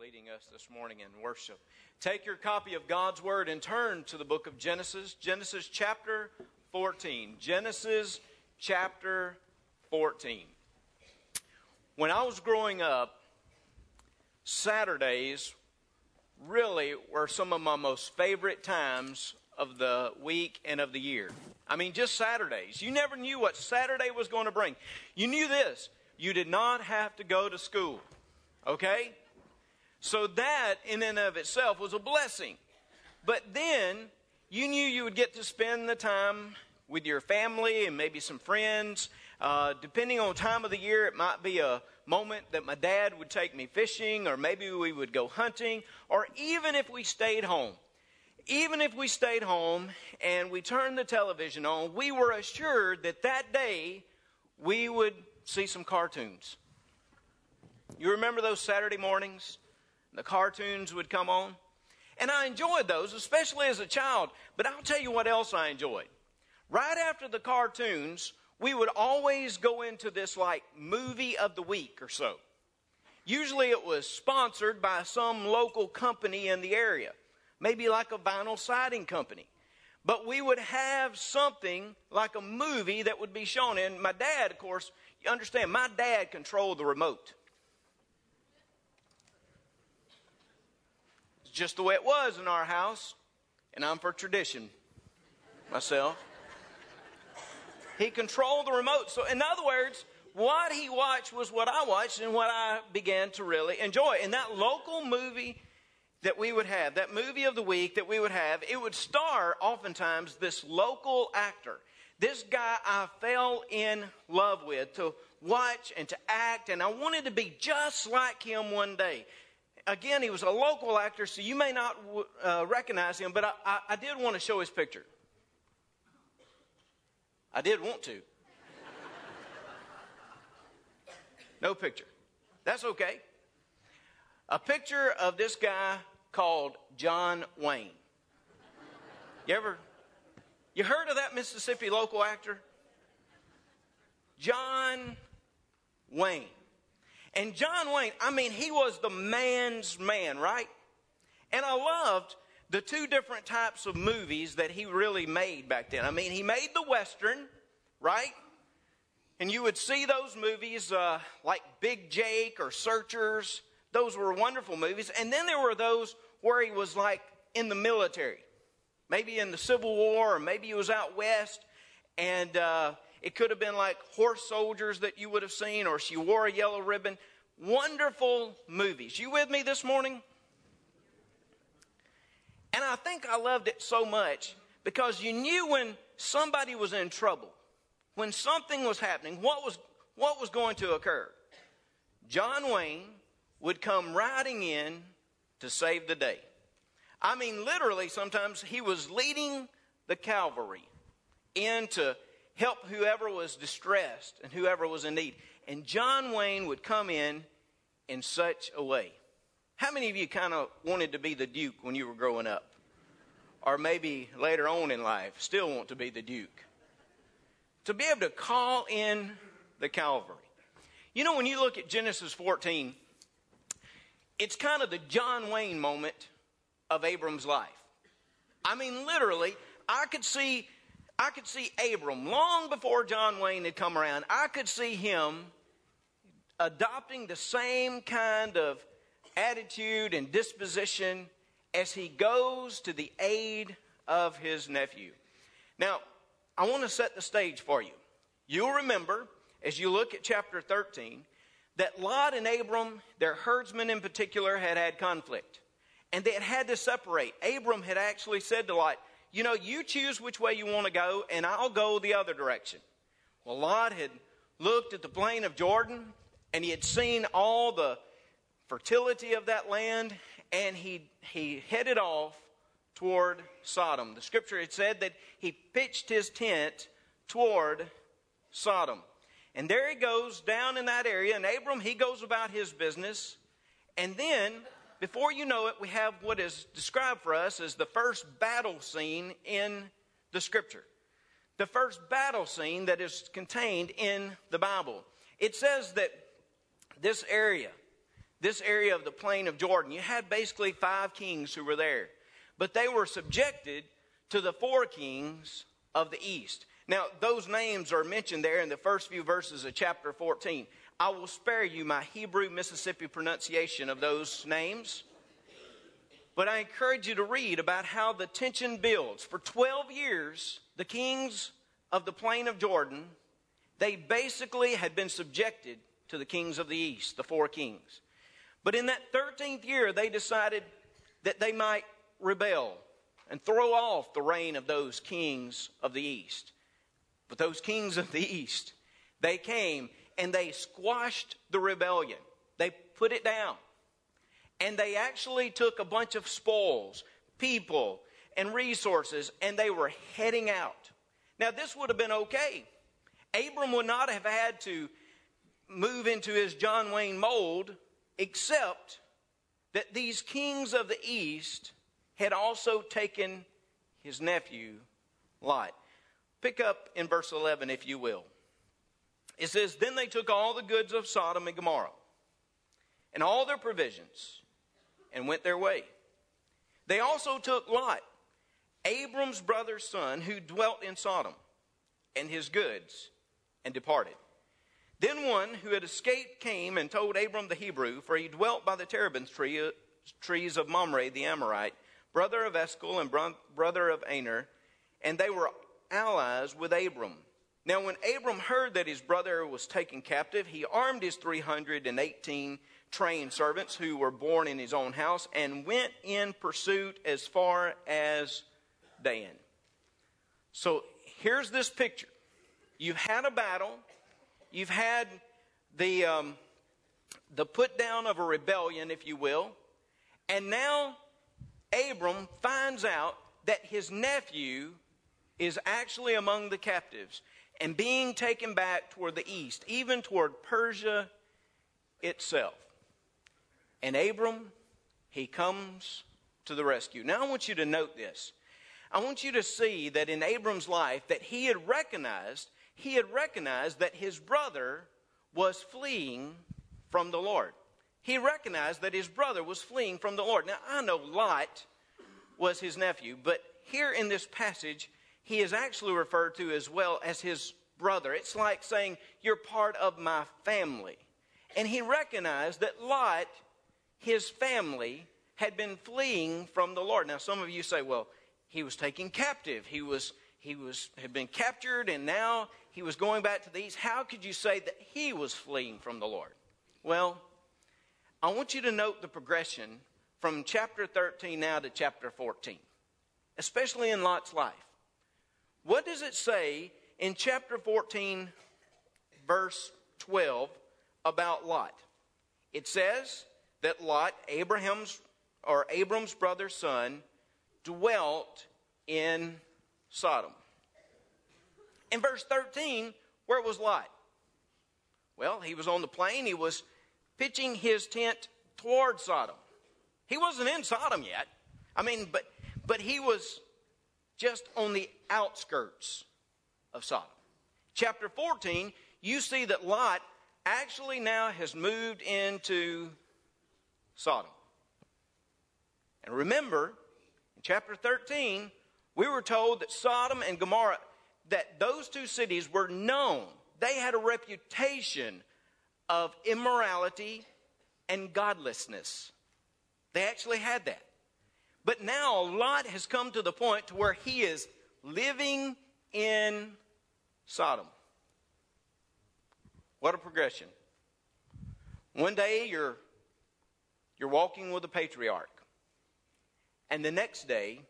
leading us this morning in worship. Take your copy of God's Word and turn to the book of Genesis, Genesis chapter 14. Genesis chapter 14. When I was growing up, Saturdays really were some of my most favorite times of the week and of the year. I mean, just Saturdays. You never knew what Saturday was going to bring. You knew this you did not have to go to school. Okay? So that in and of itself was a blessing. But then you knew you would get to spend the time with your family and maybe some friends. Uh, depending on time of the year, it might be a moment that my dad would take me fishing, or maybe we would go hunting, or even if we stayed home. Even if we stayed home and we turned the television on, we were assured that that day we would see some cartoons. You remember those Saturday mornings? The cartoons would come on. And I enjoyed those, especially as a child. But I'll tell you what else I enjoyed. Right after the cartoons, we would always go into this like movie of the week or so. Usually it was sponsored by some local company in the area, maybe like a vinyl siding company. But we would have something like a movie that would be shown. And my dad, of course, you understand, my dad controlled the remote. Just the way it was in our house, and I'm for tradition myself. He controlled the remote. So, in other words, what he watched was what I watched and what I began to really enjoy. And that local movie that we would have, that movie of the week that we would have, it would star oftentimes this local actor. This guy I fell in love with to watch and to act, and I wanted to be just like him one day again, he was a local actor, so you may not uh, recognize him, but I, I, I did want to show his picture. I did want to. No picture. That's okay. A picture of this guy called John Wayne. You ever you heard of that Mississippi local actor? John Wayne. And John Wayne, I mean, he was the man's man, right? And I loved the two different types of movies that he really made back then. I mean, he made the Western, right? And you would see those movies uh, like Big Jake or Searchers. Those were wonderful movies. And then there were those where he was like in the military, maybe in the Civil War, or maybe he was out west. And uh, it could have been like horse soldiers that you would have seen, or she wore a yellow ribbon. Wonderful movies. You with me this morning? And I think I loved it so much because you knew when somebody was in trouble, when something was happening, what was, what was going to occur. John Wayne would come riding in to save the day. I mean, literally, sometimes he was leading the cavalry in to help whoever was distressed and whoever was in need. And John Wayne would come in in such a way. How many of you kind of wanted to be the Duke when you were growing up? Or maybe later on in life, still want to be the Duke? To be able to call in the Calvary. You know, when you look at Genesis 14, it's kind of the John Wayne moment of Abram's life. I mean, literally, I could see I could see Abram long before John Wayne had come around. I could see him adopting the same kind of attitude and disposition as he goes to the aid of his nephew. Now, I want to set the stage for you. You'll remember, as you look at chapter 13, that Lot and Abram, their herdsmen in particular, had had conflict. And they had had to separate. Abram had actually said to Lot, you know, you choose which way you want to go, and I'll go the other direction. Well, Lot had looked at the plain of Jordan, and he had seen all the fertility of that land, and he, he headed off toward Sodom. The scripture had said that he pitched his tent toward Sodom. And there he goes down in that area, and Abram, he goes about his business. And then before you know it, we have what is described for us as the first battle scene in the scripture. The first battle scene that is contained in the Bible. It says that this area, this area of the plain of Jordan, you had basically five kings who were there. But they were subjected to the four kings of the east. Now, those names are mentioned there in the first few verses of chapter 14. I will spare you my Hebrew Mississippi pronunciation of those names. But I encourage you to read about how the tension builds. For 12 years, the kings of the plain of Jordan, they basically had been subjected to the kings of the east, the four kings. But in that 13th year, they decided that they might rebel and throw off the reign of those kings of the east. But those kings of the east, they came and they squashed the rebellion. They put it down. And they actually took a bunch of spoils, people, and resources, and they were heading out. Now, this would have been okay. Abram would not have had to move into his John Wayne mold, except that these kings of the East had also taken his nephew, Lot. Pick up in verse 11, if you will. It says, Then they took all the goods of Sodom and Gomorrah and all their provisions and went their way. They also took Lot, Abram's brother's son, who dwelt in Sodom, and his goods, and departed. Then one who had escaped came and told Abram the Hebrew, for he dwelt by the terebinth tree, trees of Mamre the Amorite, brother of Eshcol and brother of Aner, and they were allies with Abram. Now, when Abram heard that his brother was taken captive, he armed his 318 trained servants who were born in his own house and went in pursuit as far as Dan. So here's this picture. You've had a battle, you've had the, um, the put down of a rebellion, if you will, and now Abram finds out that his nephew is actually among the captives and being taken back toward the east, even toward Persia itself. And Abram, he comes to the rescue. Now I want you to note this. I want you to see that in Abram's life that he had recognized, he had recognized that his brother was fleeing from the Lord. He recognized that his brother was fleeing from the Lord. Now I know Lot was his nephew, but here in this passage, he is actually referred to as well as his brother. It's like saying, You're part of my family. And he recognized that Lot his family had been fleeing from the Lord. Now, some of you say, well, he was taken captive. He was he was had been captured and now he was going back to the east. How could you say that he was fleeing from the Lord? Well, I want you to note the progression from chapter 13 now to chapter 14, especially in Lot's life. What does it say in chapter 14, verse 12, about Lot? It says, that Lot, Abraham's or Abram's brother's son, dwelt in Sodom. In verse 13, where was Lot? Well, he was on the plain. He was pitching his tent toward Sodom. He wasn't in Sodom yet. I mean, but but he was just on the outskirts of Sodom. Chapter 14, you see that Lot actually now has moved into Sodom. And remember, in chapter 13, we were told that Sodom and Gomorrah, that those two cities were known. They had a reputation of immorality and godlessness. They actually had that. But now Lot has come to the point to where he is living in Sodom. What a progression. One day you're you're walking with a patriarch. And the next day,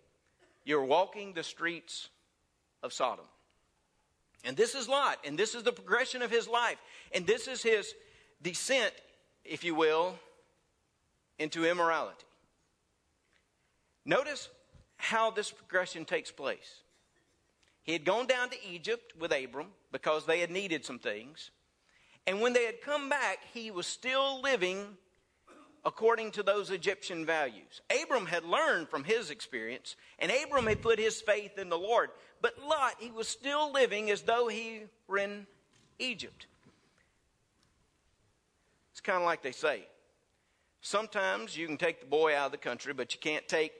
you're walking the streets of Sodom. And this is Lot, and this is the progression of his life, and this is his descent, if you will, into immorality. Notice how this progression takes place. He had gone down to Egypt with Abram because they had needed some things. And when they had come back, he was still living according to those Egyptian values. Abram had learned from his experience, and Abram had put his faith in the Lord. But Lot, he was still living as though he were in Egypt. It's kind of like they say Sometimes you can take the boy out of the country, but you can't take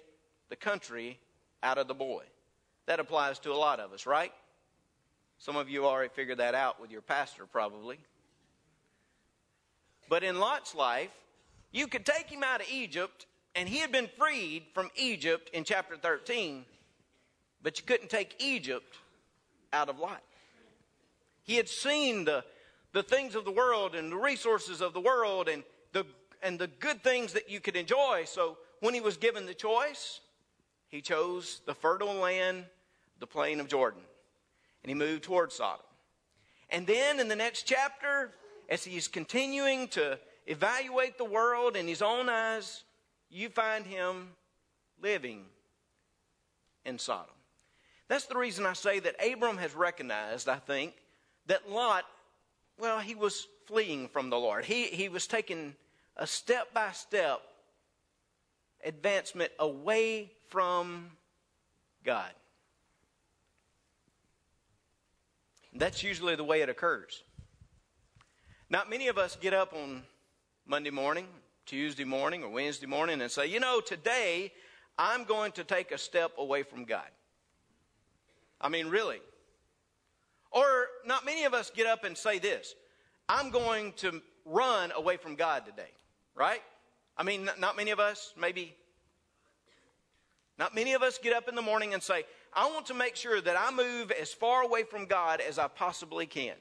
the country out of the boy. That applies to a lot of us, right? Some of you already figured that out with your pastor, probably. But in Lot's life, you could take him out of Egypt, and he had been freed from Egypt in chapter 13, but you couldn't take Egypt out of Lot. He had seen the, the things of the world and the resources of the world and the, and the good things that you could enjoy. So when he was given the choice, he chose the fertile land, the plain of Jordan, and he moved towards Sodom. And then in the next chapter, as he's continuing to evaluate the world in his own eyes, you find him living in Sodom. That's the reason I say that Abram has recognized, I think, that Lot, well, he was fleeing from the Lord. He, he was taking a step by step advancement away from God. That's usually the way it occurs. Not many of us get up on Monday morning, Tuesday morning, or Wednesday morning and say, you know, today I'm going to take a step away from God. I mean, really. Or not many of us get up and say this I'm going to run away from God today, right? I mean, not many of us, maybe. Not many of us get up in the morning and say, I want to make sure that I move as far away from God as I possibly can.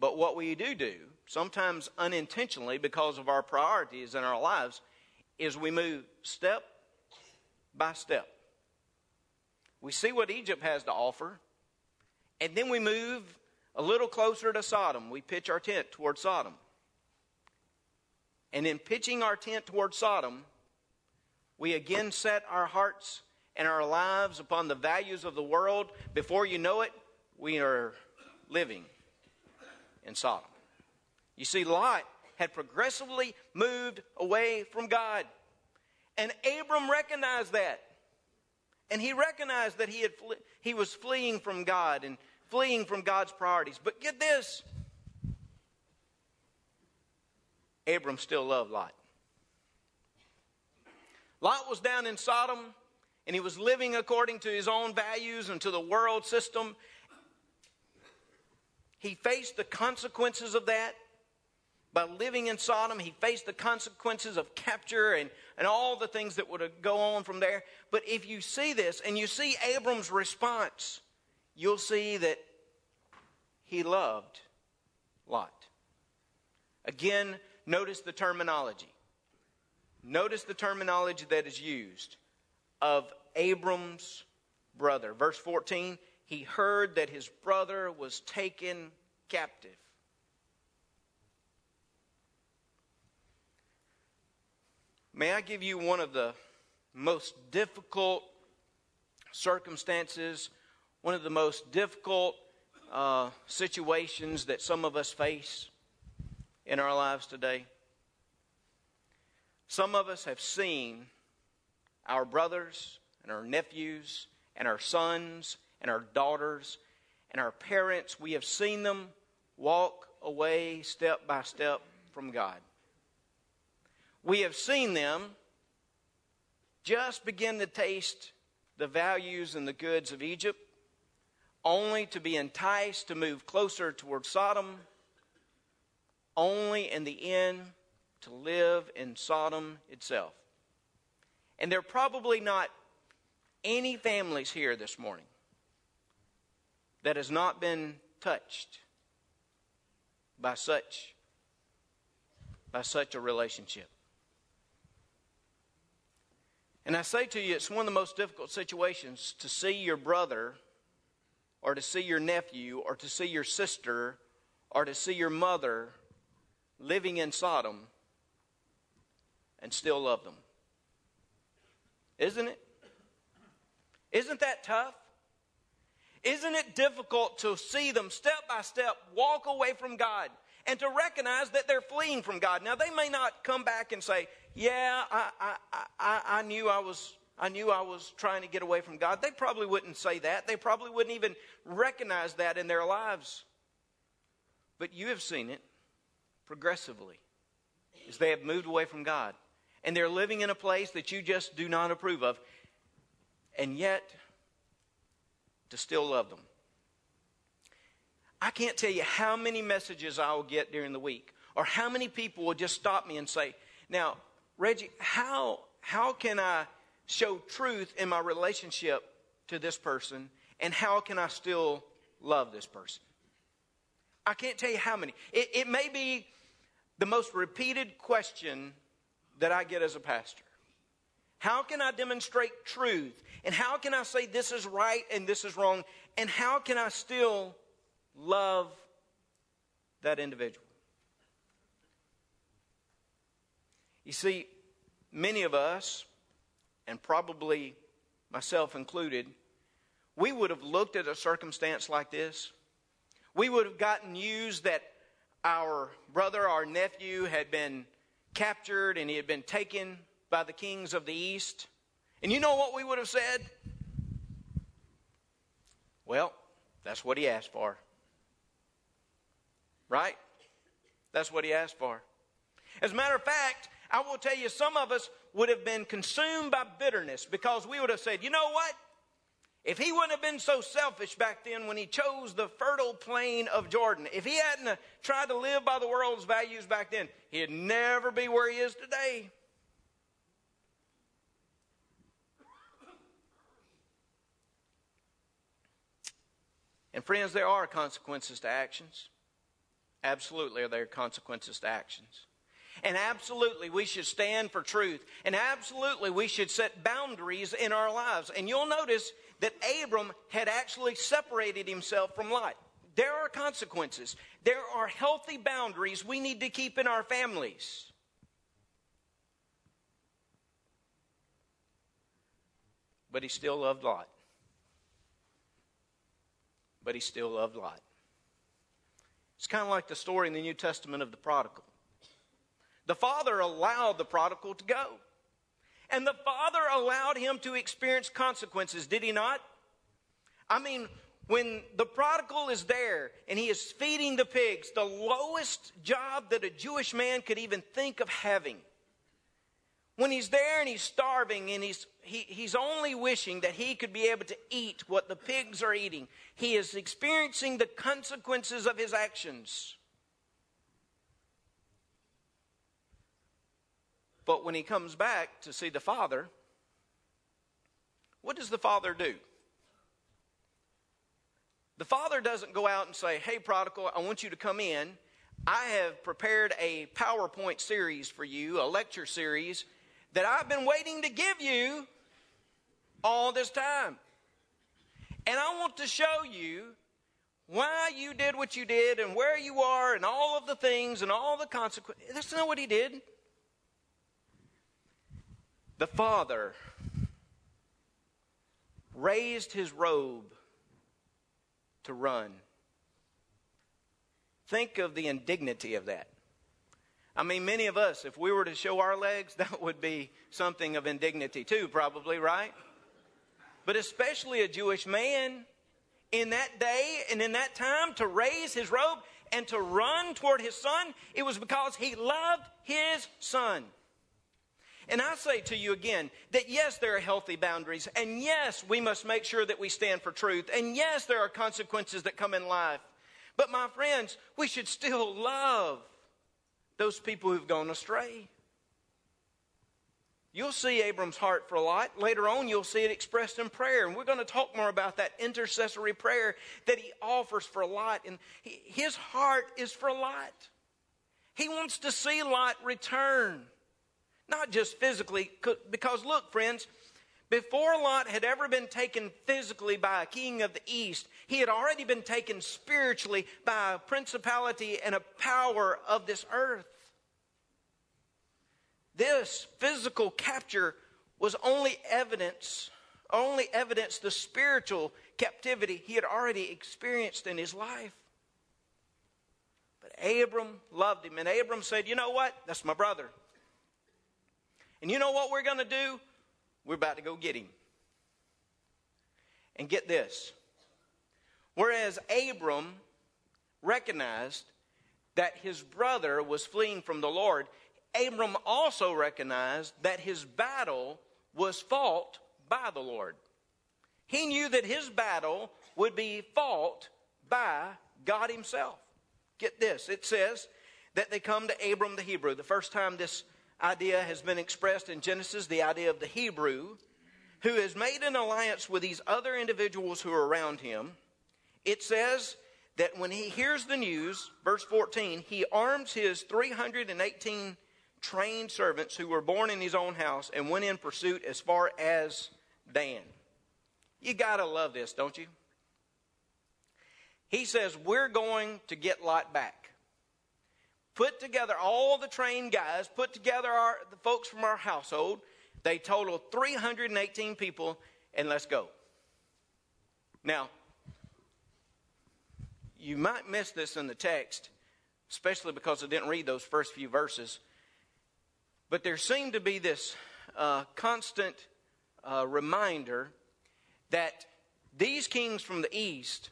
But what we do do, sometimes unintentionally because of our priorities in our lives, is we move step by step. We see what Egypt has to offer, and then we move a little closer to Sodom. We pitch our tent toward Sodom. And in pitching our tent toward Sodom, we again set our hearts and our lives upon the values of the world. Before you know it, we are living in Sodom. You see, Lot had progressively moved away from God. And Abram recognized that. And he recognized that he, had fle- he was fleeing from God and fleeing from God's priorities. But get this Abram still loved Lot. Lot was down in Sodom and he was living according to his own values and to the world system. He faced the consequences of that by living in Sodom. He faced the consequences of capture and, and all the things that would go on from there. But if you see this and you see Abram's response, you'll see that he loved Lot. Again, notice the terminology. Notice the terminology that is used of Abram's brother. Verse 14, he heard that his brother was taken captive. May I give you one of the most difficult circumstances, one of the most difficult uh, situations that some of us face in our lives today? Some of us have seen our brothers and our nephews and our sons and our daughters and our parents, we have seen them walk away step by step from God. We have seen them just begin to taste the values and the goods of Egypt, only to be enticed to move closer toward Sodom, only in the end to live in Sodom itself. And there are probably not any families here this morning that has not been touched by such by such a relationship. And I say to you, it's one of the most difficult situations to see your brother or to see your nephew or to see your sister or to see your mother living in Sodom and still love them. Isn't it? Isn't that tough? Isn't it difficult to see them step by step walk away from God and to recognize that they're fleeing from God? Now, they may not come back and say, Yeah, I, I, I, I knew I was. I knew I was trying to get away from God. They probably wouldn't say that. They probably wouldn't even recognize that in their lives. But you have seen it progressively as they have moved away from God. And they're living in a place that you just do not approve of. And yet, to still love them. I can't tell you how many messages I will get during the week, or how many people will just stop me and say, Now, Reggie, how, how can I show truth in my relationship to this person, and how can I still love this person? I can't tell you how many. It, it may be the most repeated question that I get as a pastor. How can I demonstrate truth? And how can I say this is right and this is wrong? And how can I still love that individual? You see, many of us, and probably myself included, we would have looked at a circumstance like this. We would have gotten news that our brother, our nephew, had been captured and he had been taken by the kings of the east. And you know what we would have said? Well, that's what he asked for. Right? That's what he asked for. As a matter of fact, I will tell you, some of us would have been consumed by bitterness because we would have said, you know what? If he wouldn't have been so selfish back then when he chose the fertile plain of Jordan, if he hadn't tried to live by the world's values back then, he'd never be where he is today. And friends, there are consequences to actions. Absolutely, there are consequences to actions. And absolutely, we should stand for truth. And absolutely, we should set boundaries in our lives. And you'll notice that Abram had actually separated himself from Lot. There are consequences, there are healthy boundaries we need to keep in our families. But he still loved Lot but he still loved Lot. It's kind of like the story in the New Testament of the prodigal. The father allowed the prodigal to go. And the father allowed him to experience consequences, did he not? I mean, when the prodigal is there and he is feeding the pigs, the lowest job that a Jewish man could even think of having, when he's there and he's starving and he's, he, he's only wishing that he could be able to eat what the pigs are eating, he is experiencing the consequences of his actions. But when he comes back to see the father, what does the father do? The father doesn't go out and say, Hey, prodigal, I want you to come in. I have prepared a PowerPoint series for you, a lecture series that I've been waiting to give you all this time. And I want to show you why you did what you did and where you are and all of the things and all the consequences. That's not what he did. The Father raised his robe to run. Think of the indignity of that. I mean, many of us, if we were to show our legs, that would be something of indignity too, probably, right? But especially a Jewish man in that day and in that time to raise his robe and to run toward his son, it was because he loved his son. And I say to you again that yes, there are healthy boundaries, and yes, we must make sure that we stand for truth, and yes, there are consequences that come in life. But my friends, we should still love those people who've gone astray. You'll see Abram's heart for Lot. Later on, you'll see it expressed in prayer. And we're going to talk more about that intercessory prayer that he offers for Lot. And his heart is for Lot. He wants to see Lot return. Not just physically, because look, friends, before Lot had ever been taken physically by a king of the east, he had already been taken spiritually by a principality and a power of this earth. This physical capture was only evidence, only evidence the spiritual captivity he had already experienced in his life. But Abram loved him, and Abram said, You know what? That's my brother. And you know what we're going to do? We're about to go get him. And get this. Whereas Abram recognized that his brother was fleeing from the Lord, Abram also recognized that his battle was fought by the Lord. He knew that his battle would be fought by God Himself. Get this it says that they come to Abram the Hebrew. The first time this idea has been expressed in Genesis, the idea of the Hebrew, who has made an alliance with these other individuals who are around him. It says that when he hears the news, verse 14, he arms his 318 trained servants who were born in his own house and went in pursuit as far as Dan. You got to love this, don't you? He says, We're going to get Lot back. Put together all the trained guys, put together our, the folks from our household. They total 318 people, and let's go. Now, you might miss this in the text, especially because I didn't read those first few verses. But there seemed to be this uh, constant uh, reminder that these kings from the east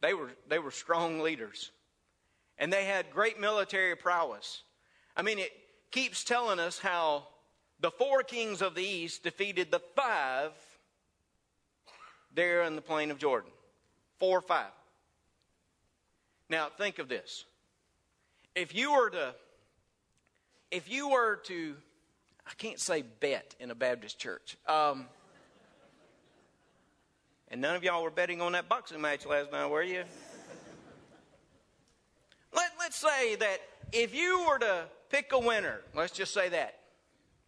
they were, they were strong leaders. And they had great military prowess. I mean, it keeps telling us how the four kings of the east defeated the five there in the plain of Jordan. Four or five. Now, think of this. If you were to, if you were to, I can't say bet in a Baptist church. Um, and none of y'all were betting on that boxing match last night, were you? Say that if you were to pick a winner, let's just say that,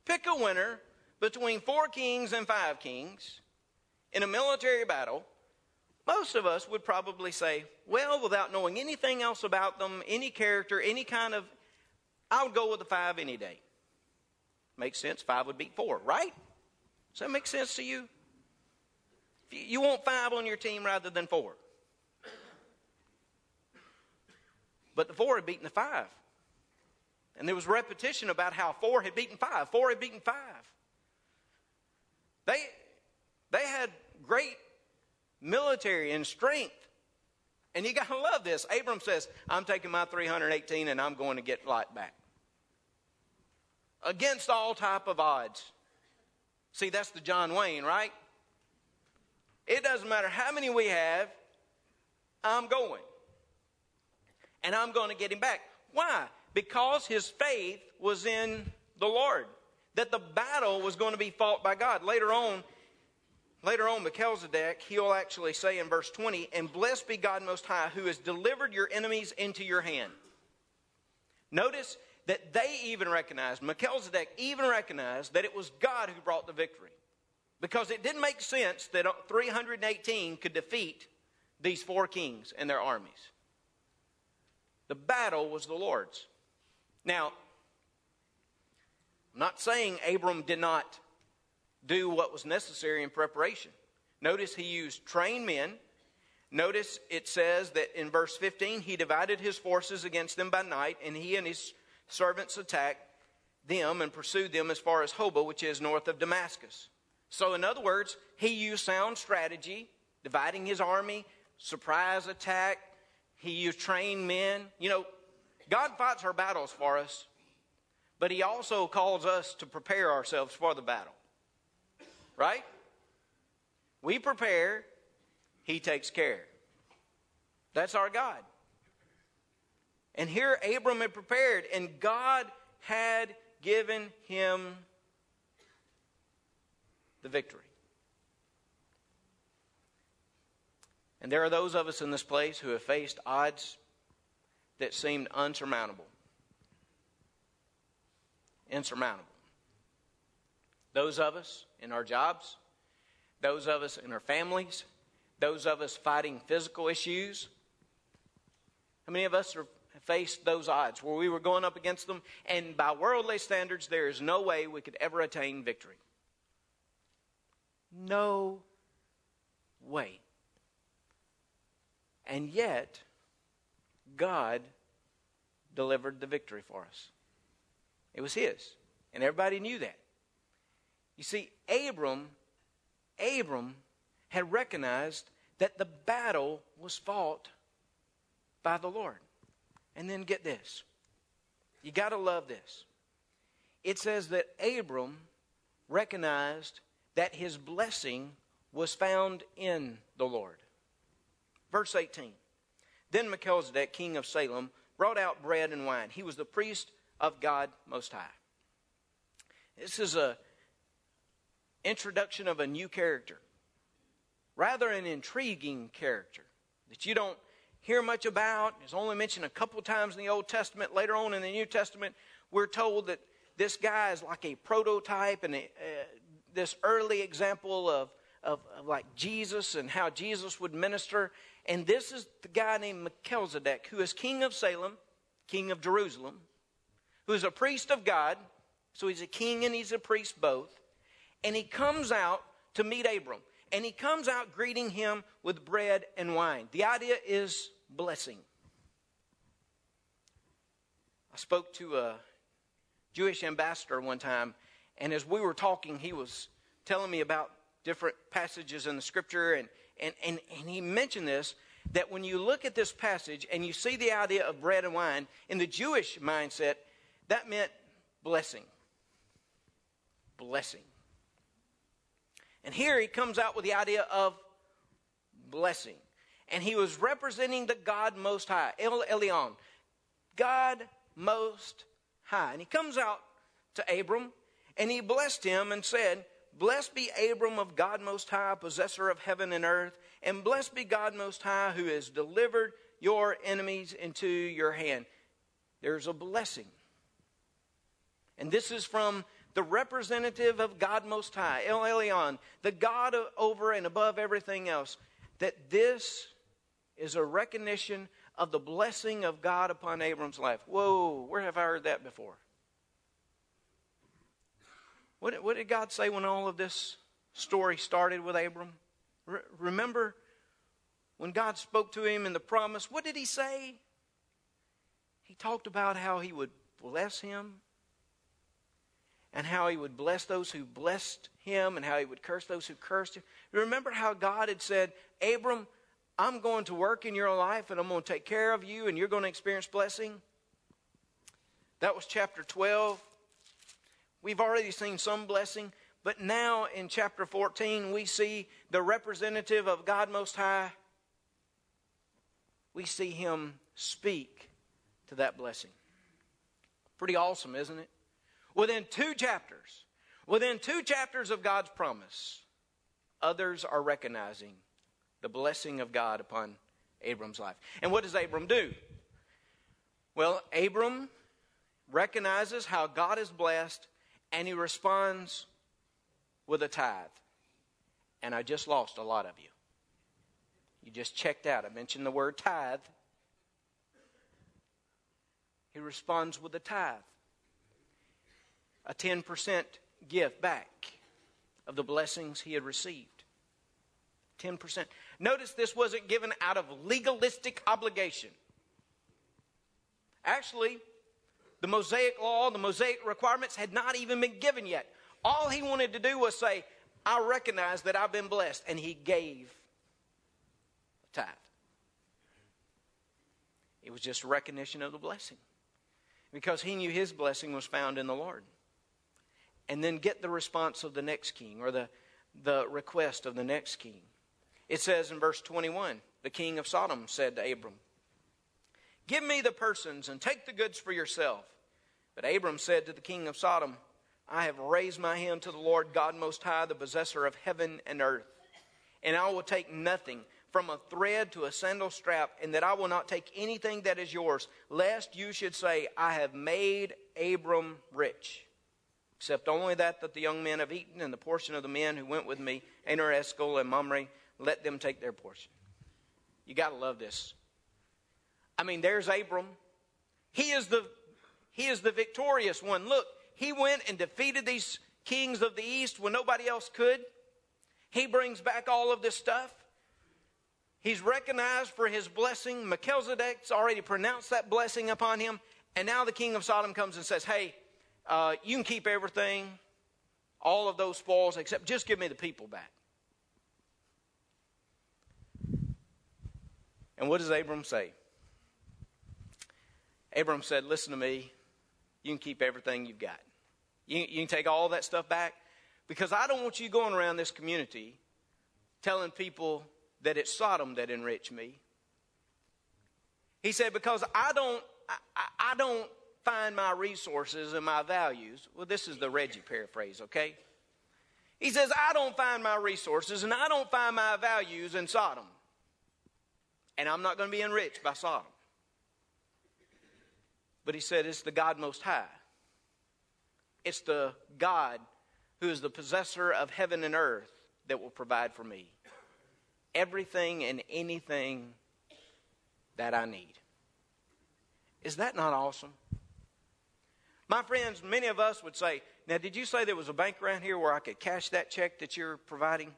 pick a winner between four kings and five kings in a military battle, most of us would probably say, well, without knowing anything else about them, any character, any kind of, I would go with the five any day. Makes sense. Five would beat four, right? Does that make sense to you? You want five on your team rather than four. But the four had beaten the five. And there was repetition about how four had beaten five. Four had beaten five. They, they had great military and strength. And you got to love this. Abram says, I'm taking my 318 and I'm going to get Lot back. Against all type of odds. See, that's the John Wayne, right? It doesn't matter how many we have, I'm going. And I'm going to get him back. Why? Because his faith was in the Lord. That the battle was going to be fought by God. Later on, later on, Melchizedek, he'll actually say in verse 20, And blessed be God Most High, who has delivered your enemies into your hand. Notice that they even recognized, Melchizedek even recognized that it was God who brought the victory. Because it didn't make sense that 318 could defeat these four kings and their armies. The battle was the Lord's. Now, I'm not saying Abram did not do what was necessary in preparation. Notice he used trained men. Notice it says that in verse 15, he divided his forces against them by night, and he and his servants attacked them and pursued them as far as Hobah, which is north of Damascus. So, in other words, he used sound strategy, dividing his army, surprise attack. He used trained men. You know, God fights our battles for us, but he also calls us to prepare ourselves for the battle. Right? We prepare, he takes care. That's our God. And here Abram had prepared, and God had given him the victory. And there are those of us in this place who have faced odds that seemed unsurmountable. Insurmountable. Those of us in our jobs, those of us in our families, those of us fighting physical issues. How many of us have faced those odds where we were going up against them, and by worldly standards, there is no way we could ever attain victory? No way. And yet, God delivered the victory for us. It was His. And everybody knew that. You see, Abram, Abram had recognized that the battle was fought by the Lord. And then get this. You got to love this. It says that Abram recognized that his blessing was found in the Lord. Verse 18 Then Melchizedek, king of Salem, brought out bread and wine. He was the priest of God Most High. This is a introduction of a new character, rather an intriguing character that you don't hear much about. It's only mentioned a couple times in the Old Testament. Later on in the New Testament, we're told that this guy is like a prototype and a, uh, this early example of, of, of, like Jesus and how Jesus would minister. And this is the guy named Melchizedek, who is king of Salem, king of Jerusalem, who is a priest of God. So he's a king and he's a priest both. And he comes out to meet Abram. And he comes out greeting him with bread and wine. The idea is blessing. I spoke to a Jewish ambassador one time, and as we were talking, he was telling me about different passages in the scripture, and, and, and, and he mentioned this that when you look at this passage and you see the idea of bread and wine, in the Jewish mindset, that meant blessing. Blessing. And here he comes out with the idea of blessing. And he was representing the God Most High, El Elyon, God Most High. And he comes out to Abram and he blessed him and said, Blessed be Abram of God Most High, possessor of heaven and earth, and blessed be God Most High, who has delivered your enemies into your hand. There's a blessing. And this is from the representative of God Most High, El Elyon, the God over and above everything else, that this is a recognition of the blessing of God upon Abram's life. Whoa, where have I heard that before? What did, what did God say when all of this story started with Abram? Re- remember when God spoke to him in the promise, what did he say? He talked about how he would bless him and how he would bless those who blessed him and how he would curse those who cursed him. Remember how God had said, Abram, I'm going to work in your life and I'm going to take care of you and you're going to experience blessing? That was chapter 12. We've already seen some blessing, but now in chapter 14, we see the representative of God Most High. We see him speak to that blessing. Pretty awesome, isn't it? Within two chapters, within two chapters of God's promise, others are recognizing the blessing of God upon Abram's life. And what does Abram do? Well, Abram recognizes how God is blessed and he responds with a tithe. And I just lost a lot of you. You just checked out. I mentioned the word tithe. He responds with a tithe a 10% gift back of the blessings he had received. 10%. Notice this wasn't given out of legalistic obligation. Actually, the Mosaic law, the Mosaic requirements had not even been given yet. All he wanted to do was say, I recognize that I've been blessed. And he gave a tithe. It was just recognition of the blessing because he knew his blessing was found in the Lord and then get the response of the next king or the, the request of the next king. It says in verse 21 the king of Sodom said to Abram, Give me the persons and take the goods for yourself. But Abram said to the king of Sodom, I have raised my hand to the Lord God Most High, the possessor of heaven and earth, and I will take nothing from a thread to a sandal strap, and that I will not take anything that is yours, lest you should say, I have made Abram rich except only that that the young men have eaten, and the portion of the men who went with me, Aner, Eshcol, and Mamre, let them take their portion. You got to love this. I mean, there's Abram. He is the he is the victorious one. Look, he went and defeated these kings of the east when nobody else could. He brings back all of this stuff. He's recognized for his blessing. Melchizedek's already pronounced that blessing upon him. And now the king of Sodom comes and says, Hey, uh, you can keep everything, all of those spoils, except just give me the people back. And what does Abram say? Abram said, Listen to me. You can keep everything you've got. You, you can take all that stuff back because I don't want you going around this community telling people that it's Sodom that enriched me. He said, because I don't, I, I don't find my resources and my values. Well, this is the Reggie paraphrase, okay? He says, I don't find my resources and I don't find my values in Sodom. And I'm not going to be enriched by Sodom. But he said, it's the God Most High. It's the God who is the possessor of heaven and earth that will provide for me everything and anything that I need. Is that not awesome? My friends, many of us would say, Now, did you say there was a bank around here where I could cash that check that you're providing?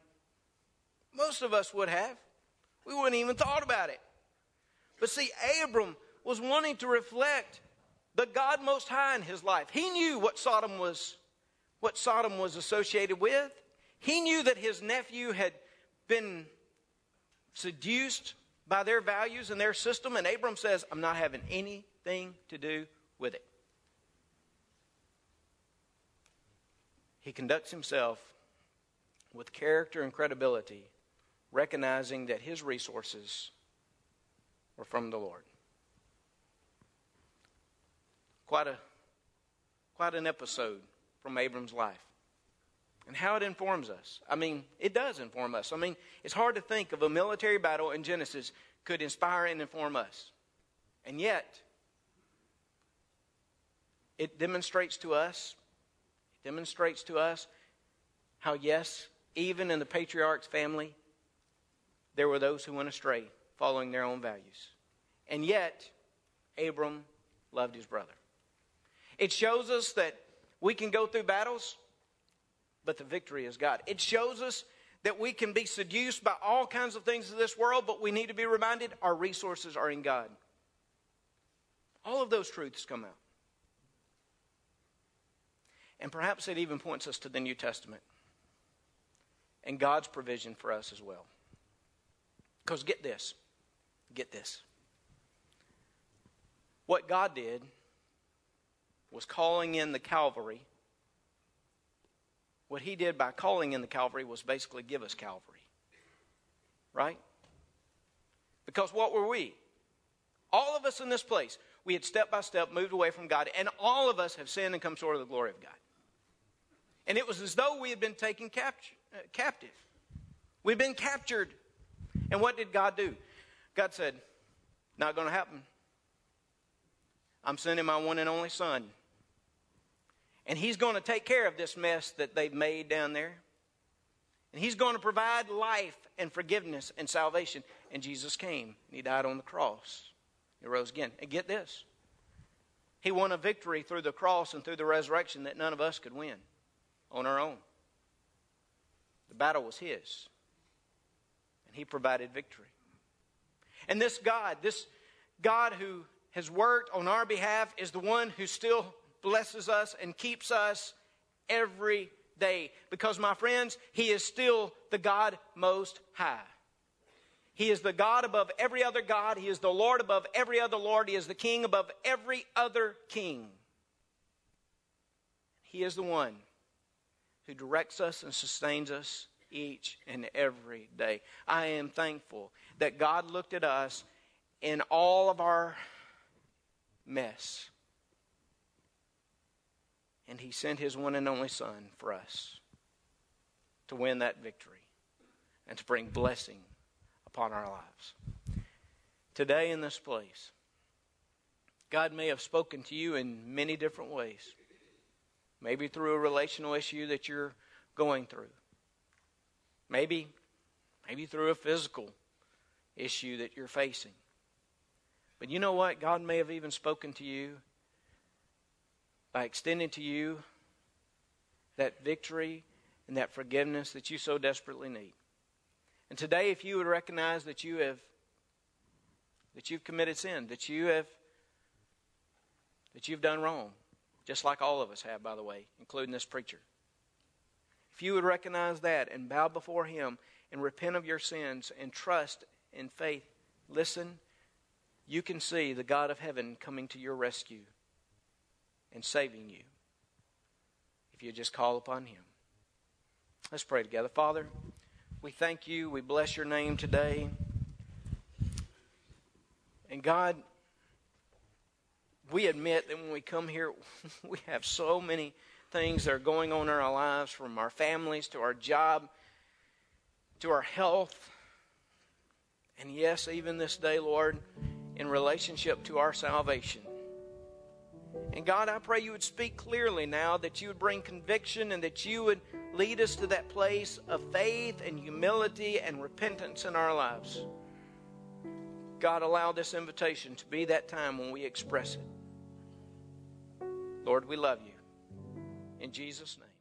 Most of us would have. We wouldn't even thought about it. But see, Abram was wanting to reflect the God Most High in his life. He knew what Sodom was, what Sodom was associated with. He knew that his nephew had been seduced by their values and their system, and Abram says, I'm not having anything to do with it. He conducts himself with character and credibility, recognizing that his resources were from the Lord. Quite a quite an episode from Abram's life. And how it informs us. I mean, it does inform us. I mean, it's hard to think of a military battle in Genesis could inspire and inform us. And yet, it demonstrates to us, it demonstrates to us how, yes, even in the patriarch's family, there were those who went astray, following their own values. And yet, Abram loved his brother. It shows us that we can go through battles, but the victory is God. It shows us that we can be seduced by all kinds of things of this world, but we need to be reminded our resources are in God. All of those truths come out. And perhaps it even points us to the New Testament and God's provision for us as well. Because get this, get this. What God did was calling in the cavalry. What he did by calling in the cavalry was basically give us Calvary. Right? Because what were we? All of us in this place, we had step by step moved away from God, and all of us have sinned and come short of the glory of God. And it was as though we had been taken uh, captive. We'd been captured. And what did God do? God said, Not going to happen. I'm sending my one and only son. And he's going to take care of this mess that they've made down there. And he's going to provide life and forgiveness and salvation. And Jesus came and he died on the cross. He rose again. And get this He won a victory through the cross and through the resurrection that none of us could win on our own. The battle was his. And he provided victory. And this God, this God who has worked on our behalf is the one who still blesses us and keeps us every day. Because, my friends, He is still the God most high. He is the God above every other God. He is the Lord above every other Lord. He is the King above every other King. He is the one who directs us and sustains us each and every day. I am thankful that God looked at us in all of our mess. And he sent his one and only Son for us to win that victory and to bring blessing upon our lives. Today, in this place, God may have spoken to you in many different ways. Maybe through a relational issue that you're going through. Maybe, maybe through a physical issue that you're facing. But you know what? God may have even spoken to you by extending to you that victory and that forgiveness that you so desperately need. And today, if you would recognize that you have that you've committed sin, that you have that you've done wrong, just like all of us have, by the way, including this preacher. If you would recognize that and bow before Him and repent of your sins and trust in faith, listen, you can see the God of heaven coming to your rescue and saving you if you just call upon Him. Let's pray together. Father, we thank you. We bless your name today. And God, we admit that when we come here, we have so many things that are going on in our lives from our families to our job to our health. And yes, even this day, Lord, in relationship to our salvation. And God, I pray you would speak clearly now, that you would bring conviction and that you would lead us to that place of faith and humility and repentance in our lives. God, allow this invitation to be that time when we express it. Lord, we love you. In Jesus' name.